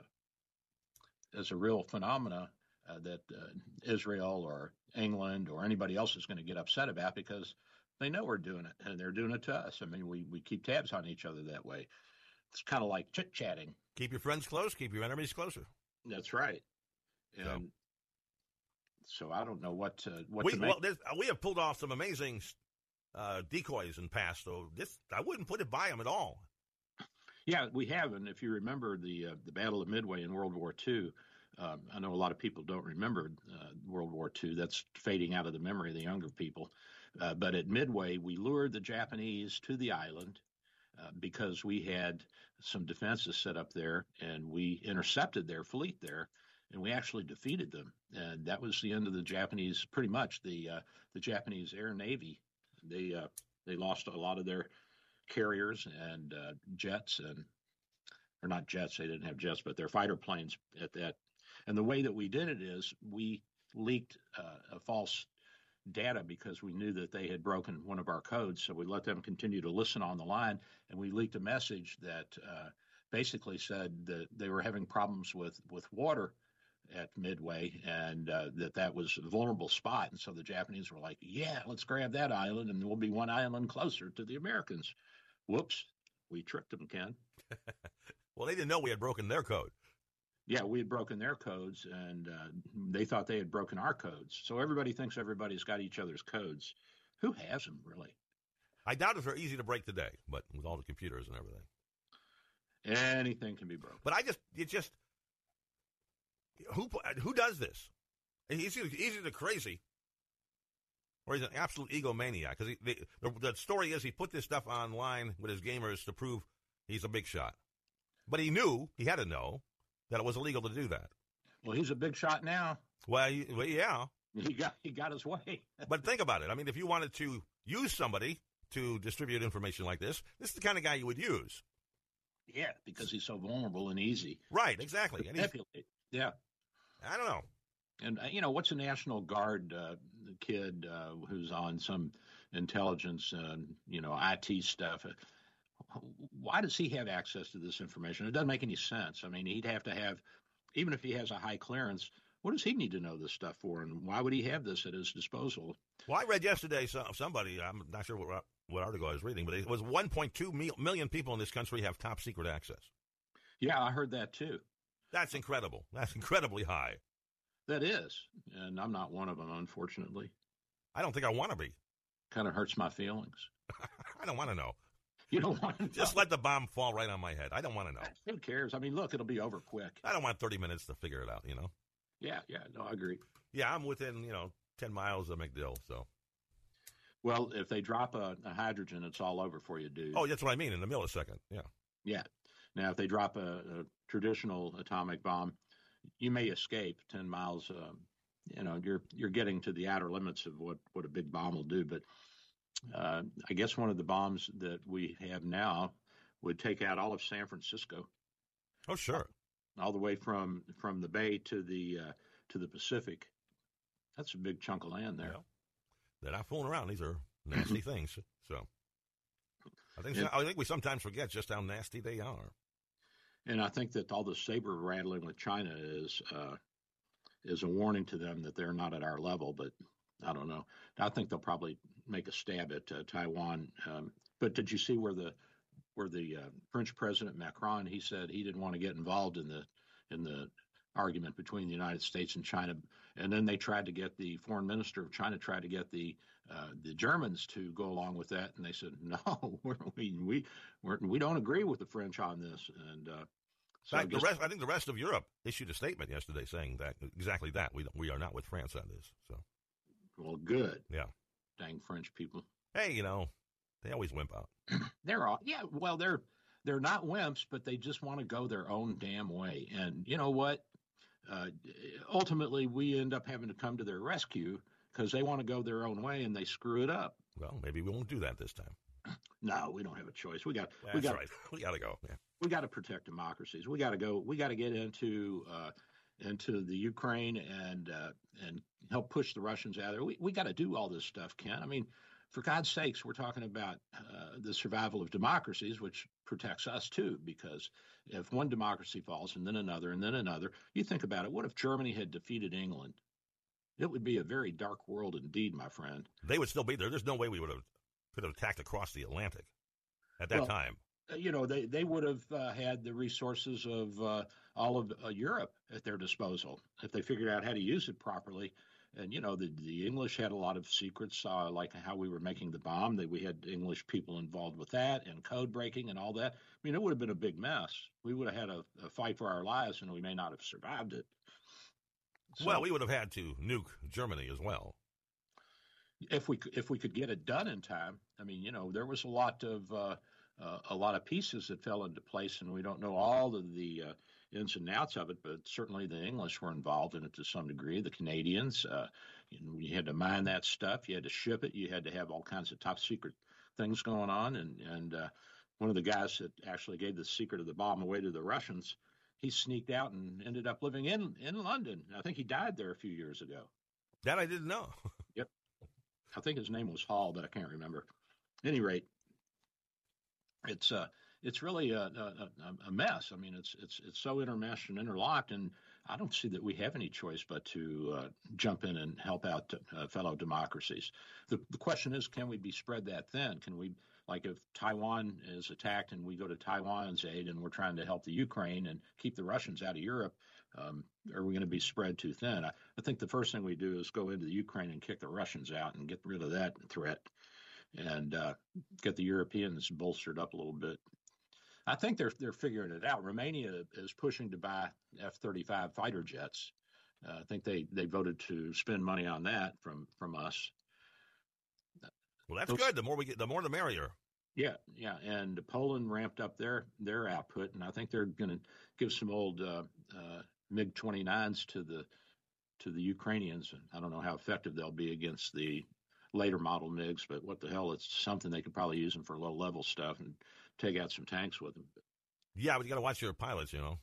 as a real phenomena uh, that uh, Israel or England or anybody else is going to get upset about because they know we're doing it and they're doing it to us. I mean, we, we keep tabs on each other that way. It's kind of like chit chatting.
Keep your friends close, keep your enemies closer.
That's right. And so, so I don't know what to, what
we,
to make.
Well, we have pulled off some amazing uh, decoys in past, so this I wouldn't put it by them at all.
Yeah, we have, and if you remember the uh, the Battle of Midway in World War II, um, I know a lot of people don't remember uh, World War II. That's fading out of the memory of the younger people. Uh, but at Midway, we lured the Japanese to the island uh, because we had some defenses set up there, and we intercepted their fleet there, and we actually defeated them. And that was the end of the Japanese. Pretty much the uh, the Japanese Air Navy. They uh, they lost a lot of their carriers and uh, jets and or not jets. They didn't have jets, but their fighter planes at that and the way that we did it is we leaked uh, a false data because we knew that they had broken one of our codes. So we let them continue to listen on the line, and we leaked a message that uh, basically said that they were having problems with with water at Midway, and uh, that that was a vulnerable spot. And so the Japanese were like, "Yeah, let's grab that island, and we'll be one island closer to the Americans." Whoops, we tricked them, Ken. *laughs*
well, they didn't know we had broken their code.
Yeah, we had broken their codes, and uh, they thought they had broken our codes. So everybody thinks everybody's got each other's codes. Who has them, really?
I doubt if they're easy to break today, but with all the computers and everything,
anything can be broken.
But I just, it just, who who does this? He's either, he's either crazy or he's an absolute egomaniac. Because the, the, the story is he put this stuff online with his gamers to prove he's a big shot. But he knew, he had to know, that it was illegal to do that.
Well, he's a big shot now.
Well, well yeah.
He got he got his way. *laughs*
but think about it. I mean, if you wanted to use somebody to distribute information like this, this is the kind of guy you would use.
Yeah, because he's so vulnerable and easy.
Right, exactly.
Manipulate. Yeah.
I don't know.
And uh, you know, what's a National Guard uh, kid uh, who's on some intelligence, and you know, IT stuff? Why does he have access to this information? It doesn't make any sense. I mean, he'd have to have, even if he has a high clearance, what does he need to know this stuff for, and why would he have this at his disposal?
Well, I read yesterday somebody, I'm not sure what, what article I was reading, but it was 1.2 million people in this country have top secret access.
Yeah, I heard that too.
That's incredible. That's incredibly high.
That is, and I'm not one of them, unfortunately.
I don't think I want to be.
Kind of hurts my feelings. *laughs*
I don't want to know.
You don't want to
Just let the bomb fall right on my head. I don't want to know.
Who cares? I mean, look, it'll be over quick.
I don't want 30 minutes to figure it out, you know?
Yeah, yeah, no, I agree.
Yeah, I'm within, you know, 10 miles of MacDill, so.
Well, if they drop a, a hydrogen, it's all over for you, dude.
Oh, that's what I mean, in a millisecond, yeah.
Yeah. Now, if they drop a, a traditional atomic bomb, you may escape 10 miles. Um, you know, you're you're getting to the outer limits of what, what a big bomb will do. But uh, I guess one of the bombs that we have now would take out all of San Francisco.
Oh, sure.
All the way from from the bay to the uh, to the Pacific. That's a big chunk of land there.
they're not fooling around. These are nasty *laughs* things. So I think I think we sometimes forget just how nasty they are.
And I think that all the saber rattling with China is uh, is a warning to them that they're not at our level. But I don't know. I think they'll probably make a stab at uh, Taiwan. Um, but did you see where the where the uh, French President Macron he said he didn't want to get involved in the in the argument between the United States and China, and then they tried to get the foreign minister of China tried to get the uh, the Germans to go along with that, and they said *laughs* no, *laughs* we we we don't agree with the French on this, and uh,
so fact, I, guess, rest, I, think the rest of Europe issued a statement yesterday saying that exactly that we we are not with France on this. So,
well, good.
Yeah.
Dang French people.
Hey, you know, they always wimp out. *clears throat*
they're all yeah. Well, they're they're not wimps, but they just want to go their own damn way. And you know what? Uh, ultimately, we end up having to come to their rescue because they want to go their own way and they screw it up.
Well, maybe we won't do that this time.
No, we don't have a choice. We got.
That's
we got,
right. We got to go. Yeah.
We got to protect democracies. We got to go. We got to get into uh, into the Ukraine and uh, and help push the Russians out of there. We we got to do all this stuff, Ken. I mean, for God's sakes, we're talking about uh, the survival of democracies, which protects us too. Because if one democracy falls and then another and then another, you think about it. What if Germany had defeated England? It would be a very dark world indeed, my friend.
They would still be there. There's no way we would have could have attacked across the Atlantic at that
well,
time.
Uh, you know, they, they would have uh, had the resources of uh, all of uh, Europe at their disposal if they figured out how to use it properly. And you know, the the English had a lot of secrets, uh, like how we were making the bomb. That we had English people involved with that, and code breaking, and all that. I mean, it would have been a big mess. We would have had a, a fight for our lives, and we may not have survived it.
So, well, we would have had to nuke Germany as well
if we if we could get it done in time. I mean, you know, there was a lot of uh, uh, a lot of pieces that fell into place, and we don't know all of the uh, ins and outs of it. But certainly, the English were involved in it to some degree. The Canadians, uh, you, know, you had to mine that stuff, you had to ship it, you had to have all kinds of top secret things going on, and and uh, one of the guys that actually gave the secret of the bomb away to the Russians. He sneaked out and ended up living in in London. I think he died there a few years ago.
That I didn't know.
yep. I think his name was Hall, but I can't remember. At any rate, it's uh, it's really a, a, a, mess. I mean, it's it's it's so intermeshed and interlocked, and I don't see that we have any choice but to uh, jump in and help out uh, fellow democracies. The, the question is, can we be spread that thin? Can we, like, if Taiwan is attacked and we go to Taiwan's aid and we're trying to help the Ukraine and keep the Russians out of Europe, um, are we going to be spread too thin? I, I think the first thing we do is go into the Ukraine and kick the Russians out and get rid of that threat and uh, get the Europeans bolstered up a little bit. I think they're they're figuring it out. Romania is pushing to buy F-35 fighter jets. Uh, I think they, they voted to spend money on that from from us.
Well, that's Those, good. The more we get, the more the merrier.
Yeah, yeah. And Poland ramped up their their output, and I think they're going to give some old uh, uh, MiG 29s to the to the Ukrainians. And I don't know how effective they'll be against the later model MiGs, but what the hell? It's something they could probably use them for low level stuff and take out some tanks with them.
Yeah, but you got to watch your pilots. You know,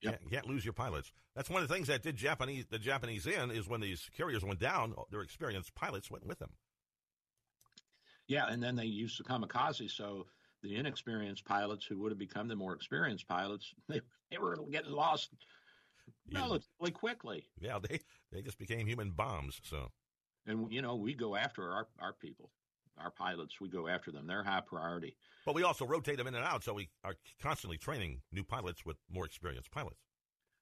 yep. you, can't, can't lose your pilots. That's one of the things that did Japanese the Japanese in is when these carriers went down, their experienced pilots went with them.
Yeah, and then they used the kamikaze, so the inexperienced pilots who would have become the more experienced pilots, they, *laughs* they were getting lost relatively quickly.
Yeah, they they just became human bombs. So,
and you know, we go after our our people our pilots, we go after them. They're high priority.
But we also rotate them in and out, so we are constantly training new pilots with more experienced pilots.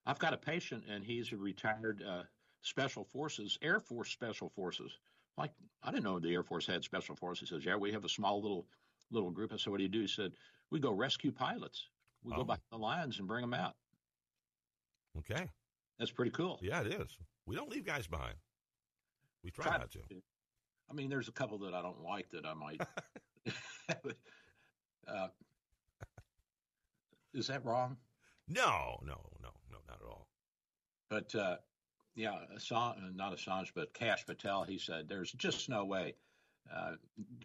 I've got a patient, and he's a retired uh, Special Forces, Air Force Special Forces. Like I didn't know the Air Force had Special Forces. He says, "Yeah, we have a small little little group." I said, "What do you do?" He said, "We go rescue pilots. We oh. go back the lines and bring them out."
Okay,
that's pretty cool.
Yeah, it is. We don't leave guys behind. We try, try not to.
I mean, there's a couple that I don't like that I might. *laughs* uh, is that wrong?
No, no, no, no, not at all.
But uh, yeah, Assange, not Assange, but Kash Patel, he said there's just no way. Uh,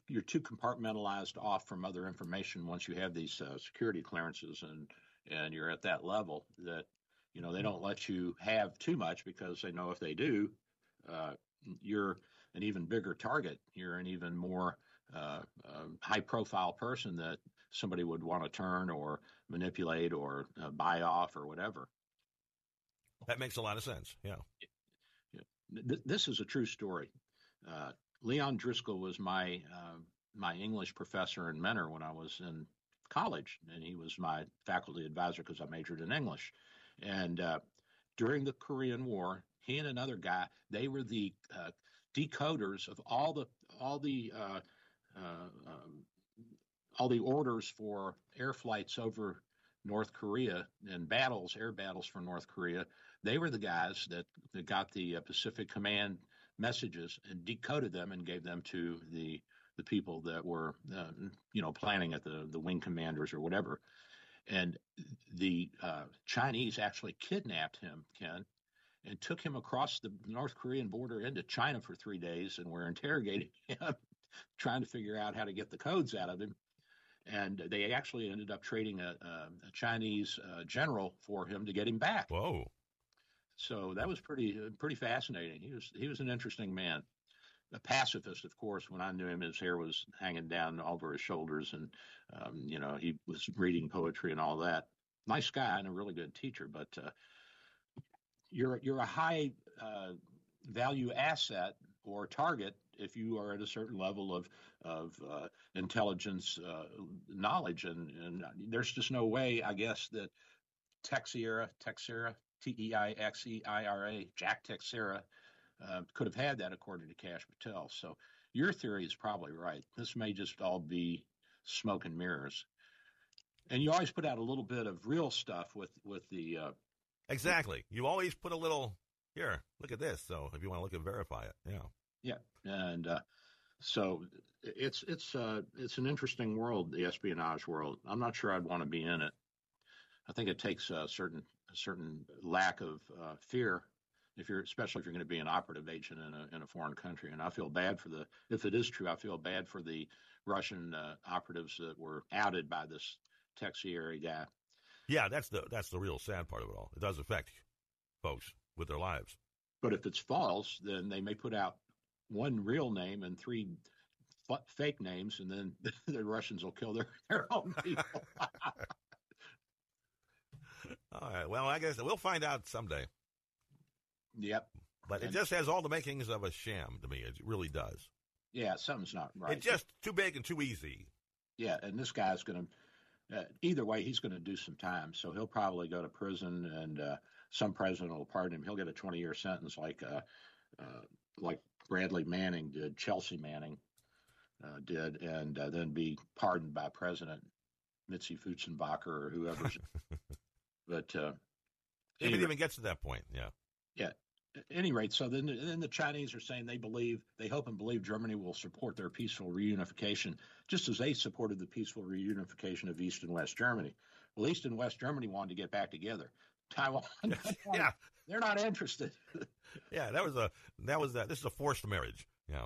you're too compartmentalized off from other information once you have these uh, security clearances and and you're at that level that you know they don't let you have too much because they know if they do, uh, you're an even bigger target. You're an even more uh, uh, high profile person that somebody would want to turn or manipulate or uh, buy off or whatever.
That makes a lot of sense. Yeah.
This is a true story. Uh, Leon Driscoll was my uh, my English professor and mentor when I was in college, and he was my faculty advisor because I majored in English. And uh, during the Korean War, he and another guy, they were the uh, decoders of all the all the uh, uh, um, all the orders for air flights over North Korea and battles, air battles for North Korea. They were the guys that, that got the uh, Pacific Command messages and decoded them and gave them to the the people that were uh, you know planning at the the wing commanders or whatever. And the uh, Chinese actually kidnapped him, Ken, and took him across the North Korean border into China for three days and were interrogating *laughs* him, trying to figure out how to get the codes out of him. And they actually ended up trading a, a, a Chinese uh, general for him to get him back.
Whoa!
So that was pretty pretty fascinating. He was he was an interesting man, a pacifist, of course. When I knew him, his hair was hanging down over his shoulders, and um, you know he was reading poetry and all that. Nice guy and a really good teacher, but uh, you're you're a high uh, value asset or target if you are at a certain level of of uh, intelligence uh, knowledge and and there's just no way I guess that Teixeira Teixeira T E I X E I R A Jack Teixeira uh, could have had that according to Kash Patel so your theory is probably right this may just all be smoke and mirrors and you always put out a little bit of real stuff with with the uh,
Exactly. You always put a little here. Look at this. So if you want to look and verify it, yeah.
Yeah, and uh, so it's it's uh, it's an interesting world, the espionage world. I'm not sure I'd want to be in it. I think it takes a certain a certain lack of uh, fear if you're especially if you're going to be an operative agent in a in a foreign country. And I feel bad for the if it is true, I feel bad for the Russian uh, operatives that were outed by this Teixeira guy.
Yeah, that's the that's the real sad part of it all. It does affect folks with their lives.
But if it's false, then they may put out one real name and three f- fake names, and then *laughs* the Russians will kill their, their own people. *laughs*
All right. Well, I guess we'll find out someday.
Yep.
But it just has all the makings of a sham to me. It really does.
Yeah, something's not right.
It's just too big and too easy.
Yeah, and this guy's going to, uh, either way, he's going to do some time. So he'll probably go to prison, and uh, some president will pardon him. He'll get a 20 year sentence like uh, uh, like Bradley Manning did, Chelsea Manning uh, did, and uh, then be pardoned by President Mitzi Futzenbacher or whoever. *laughs* but uh,
If it even gets to that point, yeah.
yeah. At any rate, so then, then the Chinese are saying they believe, they hope and believe Germany will support their peaceful reunification, just as they supported the peaceful reunification of East and West Germany. Well, East and West Germany wanted to get back together. *laughs* Taiwan, *laughs*
Yeah.
they're not interested. *laughs*
Yeah, that was a that was that. This is a forced marriage. Yeah.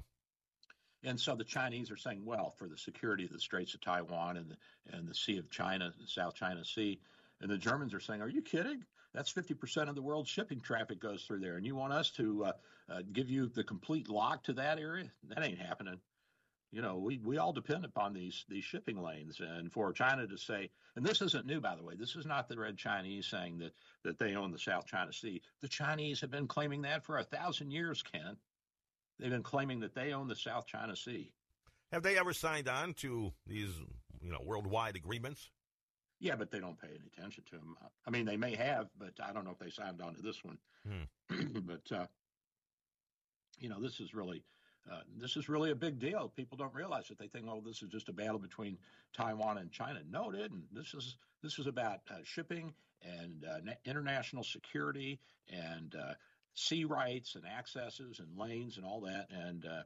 And so the Chinese are saying, well, for the security of the Straits of Taiwan and the and the Sea of China, the South China Sea, and the Germans are saying, are you kidding? That's 50% of the world's shipping traffic goes through there, and you want us to uh, uh, give you the complete lock to that area? That ain't happening. You know, we, we all depend upon these these shipping lanes, and for China to say, and this isn't new, by the way. This is not the Red Chinese saying that that they own the South China Sea. The Chinese have been claiming that for a thousand years, Ken. They've been claiming that they own the South China Sea.
Have they ever signed on to these you know worldwide agreements?
Yeah, but they don't pay any attention to them. I mean, they may have, but I don't know if they signed on to this one. *clears throat* but uh, you know, this is really uh, this is really a big deal. People don't realize it. They think, oh, this is just a battle between Taiwan and China. No, it isn't. This is this is about uh, shipping and uh, international security and uh, sea rights and accesses and lanes and all that. And uh,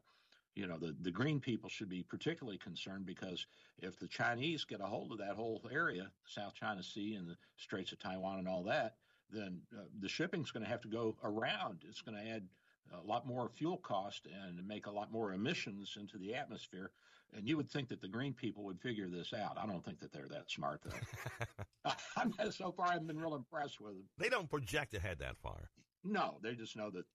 you know, the, the green people should be particularly concerned because if the Chinese get a hold of that whole area, South China Sea and the Straits of Taiwan and all that, then uh, the shipping's going to have to go around. It's going to add a lot more fuel cost and make a lot more emissions into the atmosphere. And you would think that the green people would figure this out. I don't think that they're that smart, though. *laughs* *laughs* So far, I've been real impressed with them.
They don't project ahead that far.
No, they just know that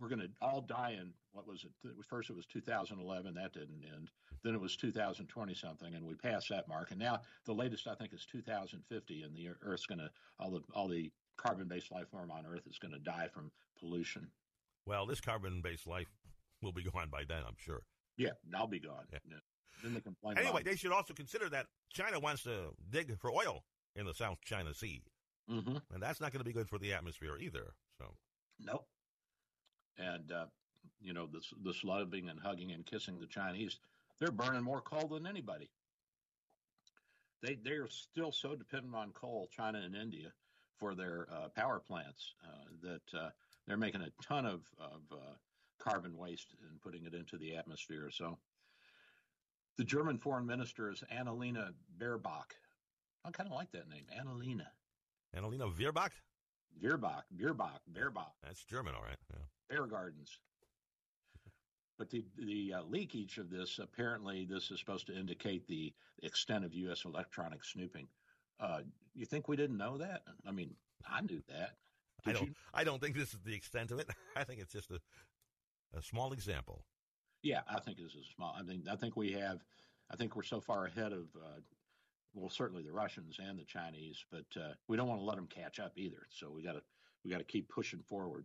we're going to all die in what was it? First, it was 2011. That didn't end. Then it was 2020 something, and we passed that mark. And now the latest, I think, is 2050, and the Earth's going to all the all the carbon-based life form on Earth is going to die from pollution.
Well, this carbon-based life will be gone by then, I'm sure.
Yeah, I'll be gone. Yeah. Then they complain.
Anyway, they should also consider that China wants to dig for oil in the South China Sea,
mm-hmm.
and that's not going to be good for the atmosphere either. So,
nope. And uh, you know, this this loving and hugging and kissing the Chinese, they're burning more coal than anybody. They they are still so dependent on coal, China and India, for their uh, power plants uh, that uh, they're making a ton of of uh, carbon waste and putting it into the atmosphere. So, the German foreign minister is Annalena Baerbock. I kind of like that name, Annalena.
Annalena Baerbock.
Bierbach, Bierbach, Baerbock.
That's German, all right. Yeah.
Bear Gardens. *laughs* But the the uh, leakage of this apparently this is supposed to indicate the extent of U.S. electronic snooping. Uh, you think we didn't know that? I mean, I knew that.
Did I don't. You? I don't think this is the extent of it. *laughs* I think it's just a a small example.
Yeah, I think this is small. I mean, I think we have. I think we're so far ahead of. Uh, well, certainly the Russians and the Chinese, but uh, we don't want to let them catch up either. So we got to we got to keep pushing forward.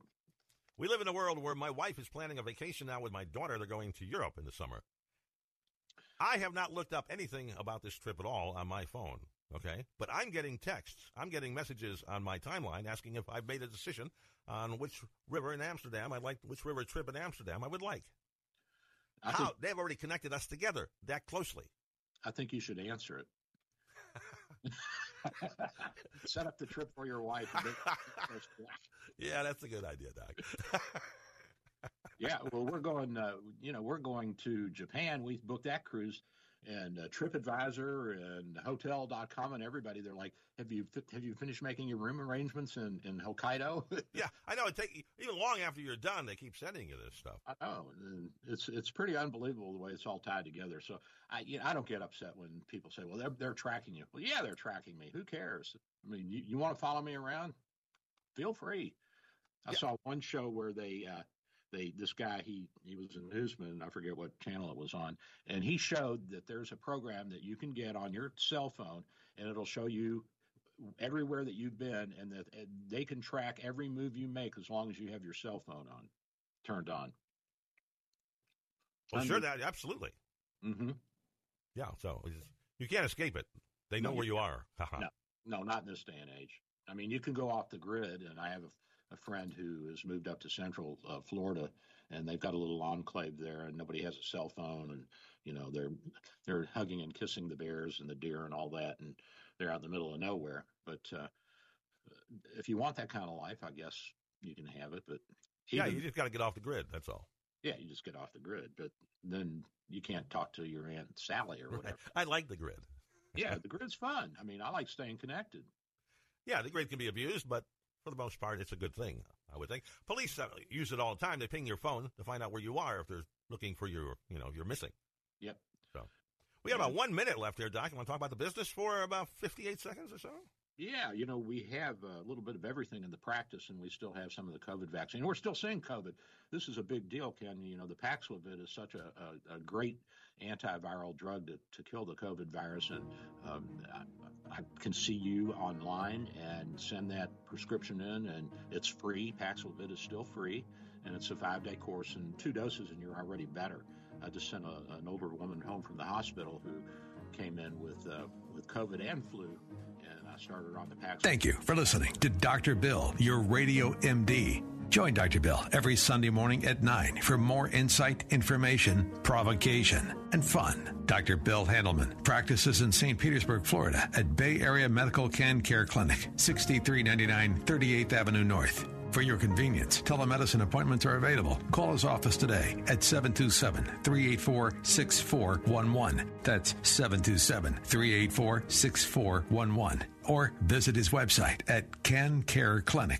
We live in a world where my wife is planning a vacation now with my daughter. They're going to Europe in the summer. I have not looked up anything about this trip at all on my phone. Okay. But I'm getting texts. I'm getting messages on my timeline asking if I've made a decision on which river in Amsterdam I'd like, which river trip in Amsterdam I would like. I How? Think, They've already connected us together that closely.
I think you should answer it. *laughs* Set up the trip for your wife. *laughs*
yeah, that's a good idea, Doc. *laughs*
yeah, well, we're going. Uh, you know, we're going to Japan. We booked that cruise, and uh, TripAdvisor and Hotel.com and everybody. They're like, "Have you have you finished making your room arrangements in in Hokkaido?" *laughs*
yeah, I know. It take even long after you're done. They keep sending you this stuff.
I know. And it's it's pretty unbelievable the way it's all tied together. So I you know, I don't get upset when people say, "Well, they're they're tracking you." Well, yeah, they're tracking me. Who cares? I mean, you, you want to follow me around? Feel free. I yeah. saw one show where they uh, they this guy he he was a newsman I forget what channel it was on and he showed that there's a program that you can get on your cell phone and it'll show you everywhere that you've been, and that and they can track every move you make as long as you have your cell phone on, turned on.
Well, sure, that absolutely.
Mm-hmm.
Yeah, so you can't escape it. They know
No,
where
you
you are. *laughs*
no, no, not in this day and age. I mean, you can go off the grid, and I have a, a friend who has moved up to Central uh, Florida, and they've got a little enclave there, and nobody has a cell phone, and you know they're they're hugging and kissing the bears and the deer and all that, and they're out in the middle of nowhere. But uh, if you want that kind of life, I guess you can have it. But
yeah, you just got to get off the grid. That's all.
yeah, you just get off the grid, but then you can't talk to your aunt Sally or whatever.
I like the grid.
yeah, the grid's fun. I mean, I like staying connected.
Yeah, the grid can be abused, but for the most part, it's a good thing. I would think. Police uh, use it all the time. They ping your phone to find out where you are if they're looking for your, you know, you're missing.
Yep.
So we have about one minute left here, Doc. You want to talk about the business for about 58 seconds or so?
Yeah, you know, we have a little bit of everything in the practice, and we still have some of the COVID vaccine. We're still seeing COVID. This is a big deal, Ken. You know, the Paxlovid is such a, a, a great antiviral drug to, to kill the COVID virus, and um, I, I can see you online and send that prescription in, and it's free. Paxlovid is still free, and it's a five-day course and two doses, and you're already better. I just sent a, an older woman home from the hospital who came in with uh, with COVID and flu, and I started on the Paxlovid.
Thank you for listening to Dr. Bill, your radio MD. Join Dr. Bill every Sunday morning at 9 for more insight, information, provocation, and fun. Dr. Bill Handelman practices in St. Petersburg, Florida at Bay Area Medical Can Care Clinic, 6399 38th Avenue North. For your convenience, telemedicine appointments are available. Call his office today at 727 384 6411. That's 727 384 6411. Or visit his website at Can Care Clinic.